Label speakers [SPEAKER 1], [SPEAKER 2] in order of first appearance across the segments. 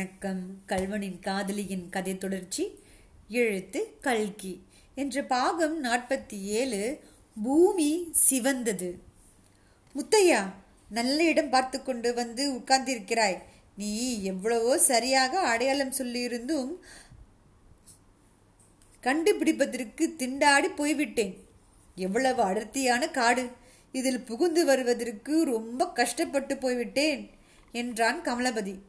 [SPEAKER 1] வணக்கம். கல்வனின் காதலியின் கதை தொடர்ச்சி. எழுத்து கல்கி. என்ற பாகம் நாற்பத்தி ஏழு பூமி சிவந்தது. முத்தையா நல்ல இடம் பார்த்து கொண்டு வந்து உட்கார்ந்திருக்கிறாய். நீ எவ்வளவோ சரியாக அடையாளம் சொல்லியிருந்தும் கண்டுபிடிப்பதற்கு திண்டாடி போய்விட்டேன். எவ்வளவு அடர்த்தியான காடு. இதில் புகுந்து வருவதற்கு ரொம்ப கஷ்டப்பட்டு போய்விட்டேன் என்றான் கமலபதி.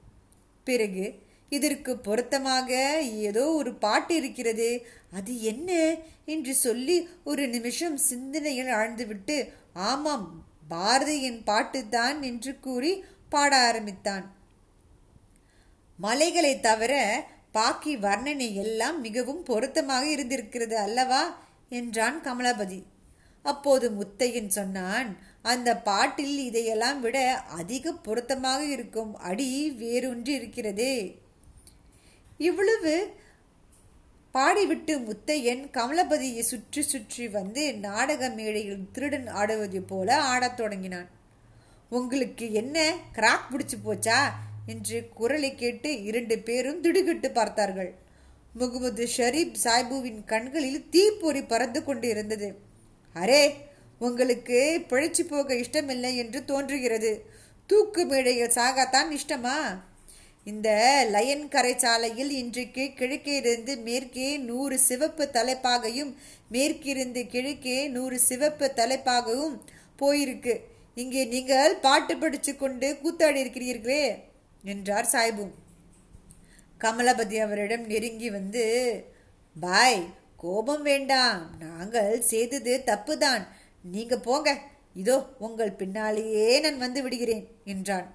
[SPEAKER 1] பிறகு இதற்கு பொருத்தமாக ஏதோ ஒரு பாட்டு இருக்கிறது அது என்ன? என்று சொல்லி ஒரு நிமிஷம் சிந்தனையில் ஆழ்ந்துவிட்டு ஆமாம் பாரதியின் பாட்டுத்தான் என்று கூறி பாட ஆரம்பித்தான். மலைகளை தவிர பாக்கி வர்ணனை எல்லாம் மிகவும் பொருத்தமாக இருந்திருக்கிறது அல்லவா? என்றான் கமலபதி. அப்போது முத்தையன் சொன்னான் அந்த பாட்டில் இதையெல்லாம் விட அதிக பொருத்தமாக இருக்கும். அடி வேறொன்று இருக்கிறதே. இவ்வளவு பாடிவிட்டு முத்தையன் கமலபதியை சுற்றி சுற்றி வந்து நாடக மேடையில் திருடன் ஆடுவது போல ஆடத் தொடங்கினான். உங்களுக்கு என்ன கிராக் பிடிச்சு போச்சா? என்று குரலை கேட்டு இரண்டு பேரும் திடுகிட்டு பார்த்தார்கள். முகமது ஷரீப் சாய்புவின் கண்களில் தீப்பொறி பறந்து கொண்டு இருந்தது அரே உங்களுக்கு பிழைச்சு போக இஷ்டமில்லை என்று தோன்றுகிறது. தூக்கு மேடையில் சாகத்தான் இஷ்டமா? இந்த லயன் கரை சாலையில் இன்றைக்கு கிழக்கேருந்து மேற்கே நூறு சிவப்பு தலைப்பாகையும் மேற்கிருந்து கிழக்கே நூறு சிவப்பு தலைப்பாகவும் போயிருக்கு. இங்கே நீங்கள் பாட்டு படிச்சு கொண்டு கூத்தாடி இருக்கிறீர்களே என்றார் சாய்பு கமலபதி அவரிடம் நெருங்கி வந்து பாய் கோபம் வேண்டாம் நாங்கள் செய்தது தப்புதான். நீங்க போங்க. இதோ உங்கள் பின்னாலேயே நான் வந்து விடுகிறேன் என்றான்.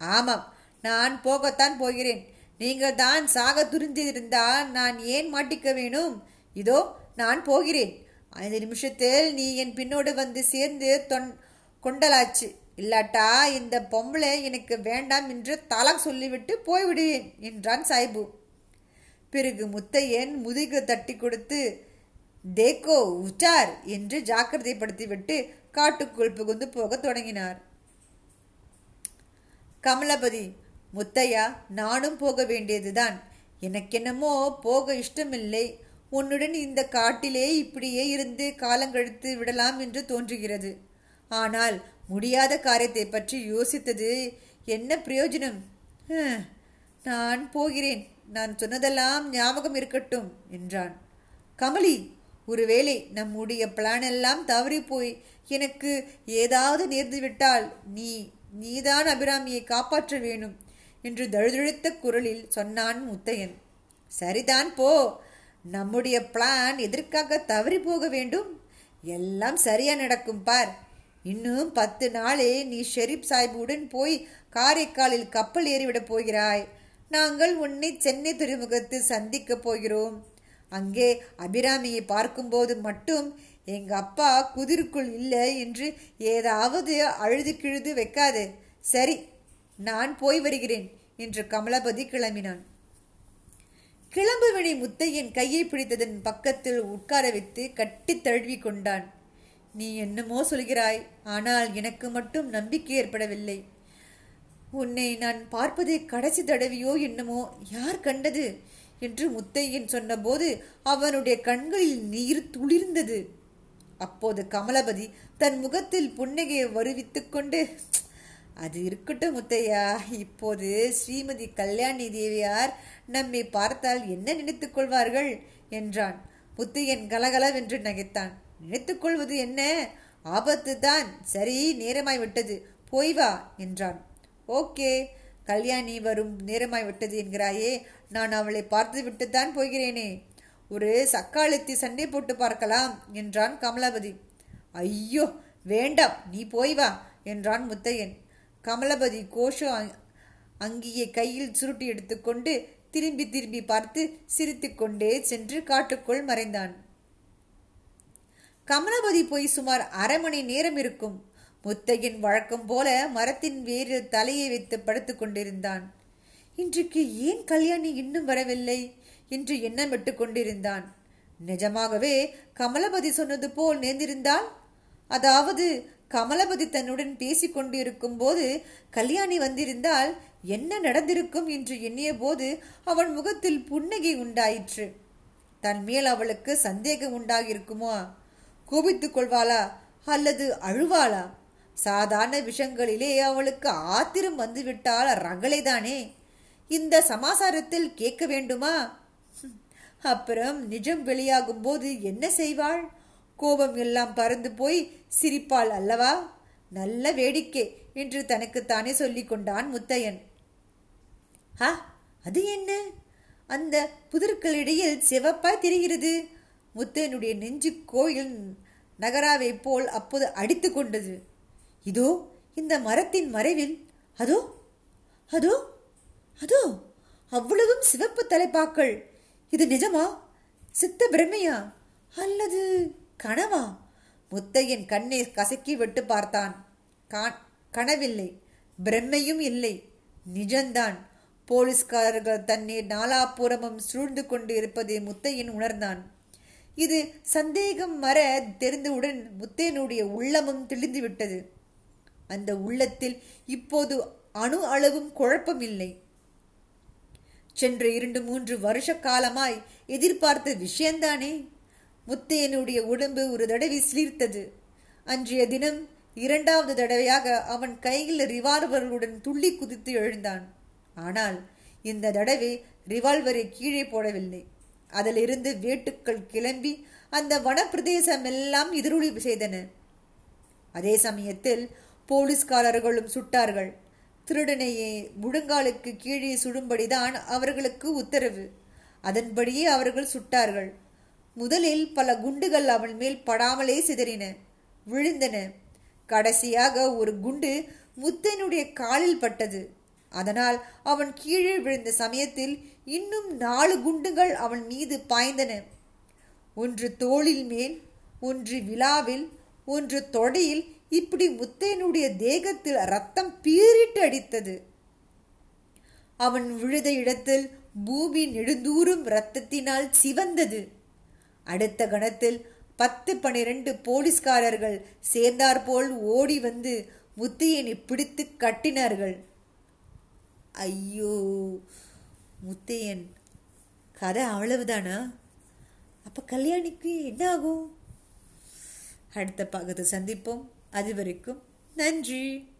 [SPEAKER 1] ஆமாம் நான் போகத்தான் போகிறேன். நீங்கள் தான் சாக துரிந்திருந்தால் நான் ஏன் மாட்டிக்க வேணும்? இதோ நான் போகிறேன். ஐந்து நிமிஷத்தில் நீ என் பின்னோடு வந்து சேர்ந்து தொன் கொண்டலாச்சு. இல்லாட்டா இந்த பொம்பளை எனக்கு வேண்டாம் என்று தலாக் சொல்லிவிட்டு போய்விடுவேன் என்றான் சாய்பு. பிறகு முத்தையன் முதுகு தட்டி கொடுத்து தேக்கோ உச்சார் என்று ஜாக்கிரதைப்படுத்திவிட்டு காட்டுக்குள் புகுந்து போக தொடங்கினார். கமலபதி முத்தையா நானும் போக வேண்டியதுதான். எனக்கென்னமோ போக இஷ்டமில்லை. உன்னுடன் இந்த காட்டிலே இப்படியே இருந்து காலங்கழித்து விடலாம் என்று தோன்றுகிறது. ஆனால் முடியாத காரியத்தை பற்றி யோசித்தது என்ன பிரயோஜனம்? நான் போகிறேன். நான் சொன்னதெல்லாம் ஞாபகம் இருக்கட்டும் என்றான். கமலி ஒருவேளை நம்முடைய பிளானெல்லாம் தவறி போய் எனக்கு ஏதாவது நேர்ந்துவிட்டால் நீ நீதான் அபிராமியை காப்பாற்ற வேணும் என்று தழுதழுத்த குரலில் சொன்னான் முத்தையன். சரிதான் போ. நம்முடைய பிளான் எதற்காக தவறி போக வேண்டும்? எல்லாம் சரியா நடக்கும் பார். இன்னும் பத்து நாளே நீ ஷெரீப் சாஹிபுடன் போய் காரைக்காலில் கப்பல் ஏறிவிடப் போகிறாய். நாங்கள் உன்னை சென்னை துறைமுகத்தில் சந்திக்கப் போகிறோம். அங்கே அபிராமியை பார்க்கும்போது மட்டும் எங்க அப்பா குதிருக்குள் இல்லை என்று ஏதாவது அழுது கிழுது வைக்காது. சரி நான் போய் வருகிறேன் என்று கமலபதி கிளம்பினான். கிளம்புவனை முத்தையன் கையை பிடித்ததன் பக்கத்தில் உட்கார வைத்து கட்டி தழுவி கொண்டான். நீ என்னமோ சொல்கிறாய் ஆனால் எனக்கு மட்டும் நம்பிக்கை ஏற்படவில்லை. உன்னை நான் பார்ப்பதை கடைசி தடவையோ என்னமோ யார் கண்டது? என்று முத்தையன் சொன்னபோது அவனுடைய கண்களில் நீர் துளிர்ந்தது. அப்போது கமலபதி தன் முகத்தில் புன்னகையை வருவித்துக் கொண்டு அது இருக்கட்டும் முத்தையா இப்போது ஸ்ரீமதி கல்யாணி தேவியார் நம்மை பார்த்தால் என்ன நினைத்துக் கொள்வார்கள்? என்றான். முத்தையன் கலகலவென்று நகைத்தான். நினைத்துக் கொள்வது என்ன? ஆபத்து தான் சரி நேரமாய் விட்டது போய் வா என்றான். ஓகே. கல்யாணி வரும் நேரமாய் விட்டது என்கிறாயே. நான் அவளை பார்த்து விட்டுத்தான் போகிறேனே. ஒரு சக்காலத்தி சண்டை போட்டு பார்க்கலாம் என்றான் கமலபதி. ஐயோ வேண்டாம் நீ போய் வா என்றான் முத்தையன். கமலபதி கோஷோ அங்கியை கையில் சுருட்டி எடுத்துக்கொண்டு திரும்பி திரும்பி பார்த்து சிரித்துக்கொண்டே சென்று காட்டுக்குள் மறைந்தான். கமலபதி போய் சுமார் அரை மணி நேரம் இருக்கும். முத்தையின் வழக்கம் போல மரத்தின் வேறு தலையை வைத்து படுத்துக் கொண்டிருந்தான். இன்றைக்கு ஏன் கல்யாணி இன்னும் வரவில்லை என்று எண்ணமிட்டு கொண்டிருந்தான். நிஜமாகவே கமலபதி சொன்னது போல் நேர்ந்திருந்தால்? அதாவது கமலபதி தன்னுடன் பேசிக் கொண்டிருக்கும் போது கல்யாணி வந்திருந்தால் என்ன நடந்திருக்கும் என்று எண்ணிய போது அவன் முகத்தில் புன்னகை உண்டாயிற்று. தன் மேல் அவளுக்கு சந்தேகம் உண்டாகியிருக்குமா? கோபித்துக் கொள்வாளா அல்லது அழுவாளா? சாதாரண விஷயங்களிலே அவளுக்கு ஆத்திரம் வந்துவிட்டால் ரகளைதானே இந்த சமாசாரத்தில் கேட்க வேண்டுமா? அப்புறம் நிஜம் வெளியாகும் போது என்ன செய்வாள்? கோபம் எல்லாம் பறந்து போய் சிரிப்பாள் அல்லவா? நல்ல வேடிக்கை என்று தனக்குத்தானே சொல்லிக் கொண்டான் முத்தையன். ஆ அது என்ன? அந்த புதர்களிடையில் சிவப்பாய் தெரிகிறது. முத்தையனுடைய நெஞ்சு கோயில் நகராவை போல் அப்போது அடித்து கொண்டது. இதோ இந்த மரத்தின் மறைவில் அதோ அதோ அதோ அவ்வளவும் சிவப்பு தலைப்பாக்கள். இது நிஜமா சித்த பிரமையா அல்லது கனவா? முத்தையன் கண்ணை கசக்கி விட்டு பார்த்தான். கனவில்லை பிரம்மையும் இல்லை நிஜந்தான். போலீஸ்காரர்கள் தன்னை நாலாபுறமும் சூழ்ந்து கொண்டு இருப்பதை முத்தையன் உணர்ந்தான். இது சந்தேகம் மற தெரிந்தவுடன் முத்தையனுடைய உள்ளமும் தெளிந்துவிட்டது. விட்டது அந்த உள்ளத்தில் இப்போது அணு அளவும் குழப்பமில்லை. சென்ற இரண்டு மூன்று வருஷ காலமாய் எதிர்பார்த்த விஷயந்தானே? முத்தையனுடைய உடம்பு ஒரு தடவை சிலிர்த்தது. அன்றைய தினம் இரண்டாவது தடவையாக அவன் கையில் ரிவால்வர்களுடன் துள்ளி குதித்து எழுந்தான். ஆனால் இந்த தடவை ரிவால்வரை கீழே போடவில்லை. அதிலிருந்து வேட்டுக்கள் கிளம்பி அந்த வனப்பிரதேசம் எல்லாம் எதிரொலி செய்தன. அதே சமயத்தில் போலீஸ்காரர்களும் சுட்டார்கள். திருடனையே முழங்காலுக்கு கீழே சுடும்படிதான் அவர்களுக்கு உத்தரவு. அதன்படியே அவர்கள் சுட்டார்கள். முதலில் பல குண்டுகள் அவன் மேல் படாமலே சிதறின. விழுந்தன. கடைசியாக ஒரு குண்டு முத்தனுடைய காலில் பட்டது. அதனால் அவன் கீழே விழுந்த சமயத்தில் இன்னும் நாலு குண்டுகள் அவன் மீது பாய்ந்தன. ஒன்று தோளில் மேல் ஒன்று விழாவில் ஒன்று தொடையில் இப்படி முத்தையனுடைய தேகத்தில் ரத்தம் பீறிட்டு அடித்தது. அவன் விழுத இடத்தில் பூமி நெடுந்தூரும் ரத்தத்தினால் சிவந்தது. அடுத்த கணத்தில் பத்து பனிரெண்டு போலீஸ்காரர்கள் சேர்ந்தாற்போல் ஓடி வந்து முத்தையனை பிடித்து கட்டினார்கள். ஐயோ முத்தையன். கதை அவ்வளவுதானா? அப்போ கல்யாணிக்கு என்ன ஆகும்? அடுத்த பகுதி சந்திப்போம். அதுவரைக்கும் நன்றி.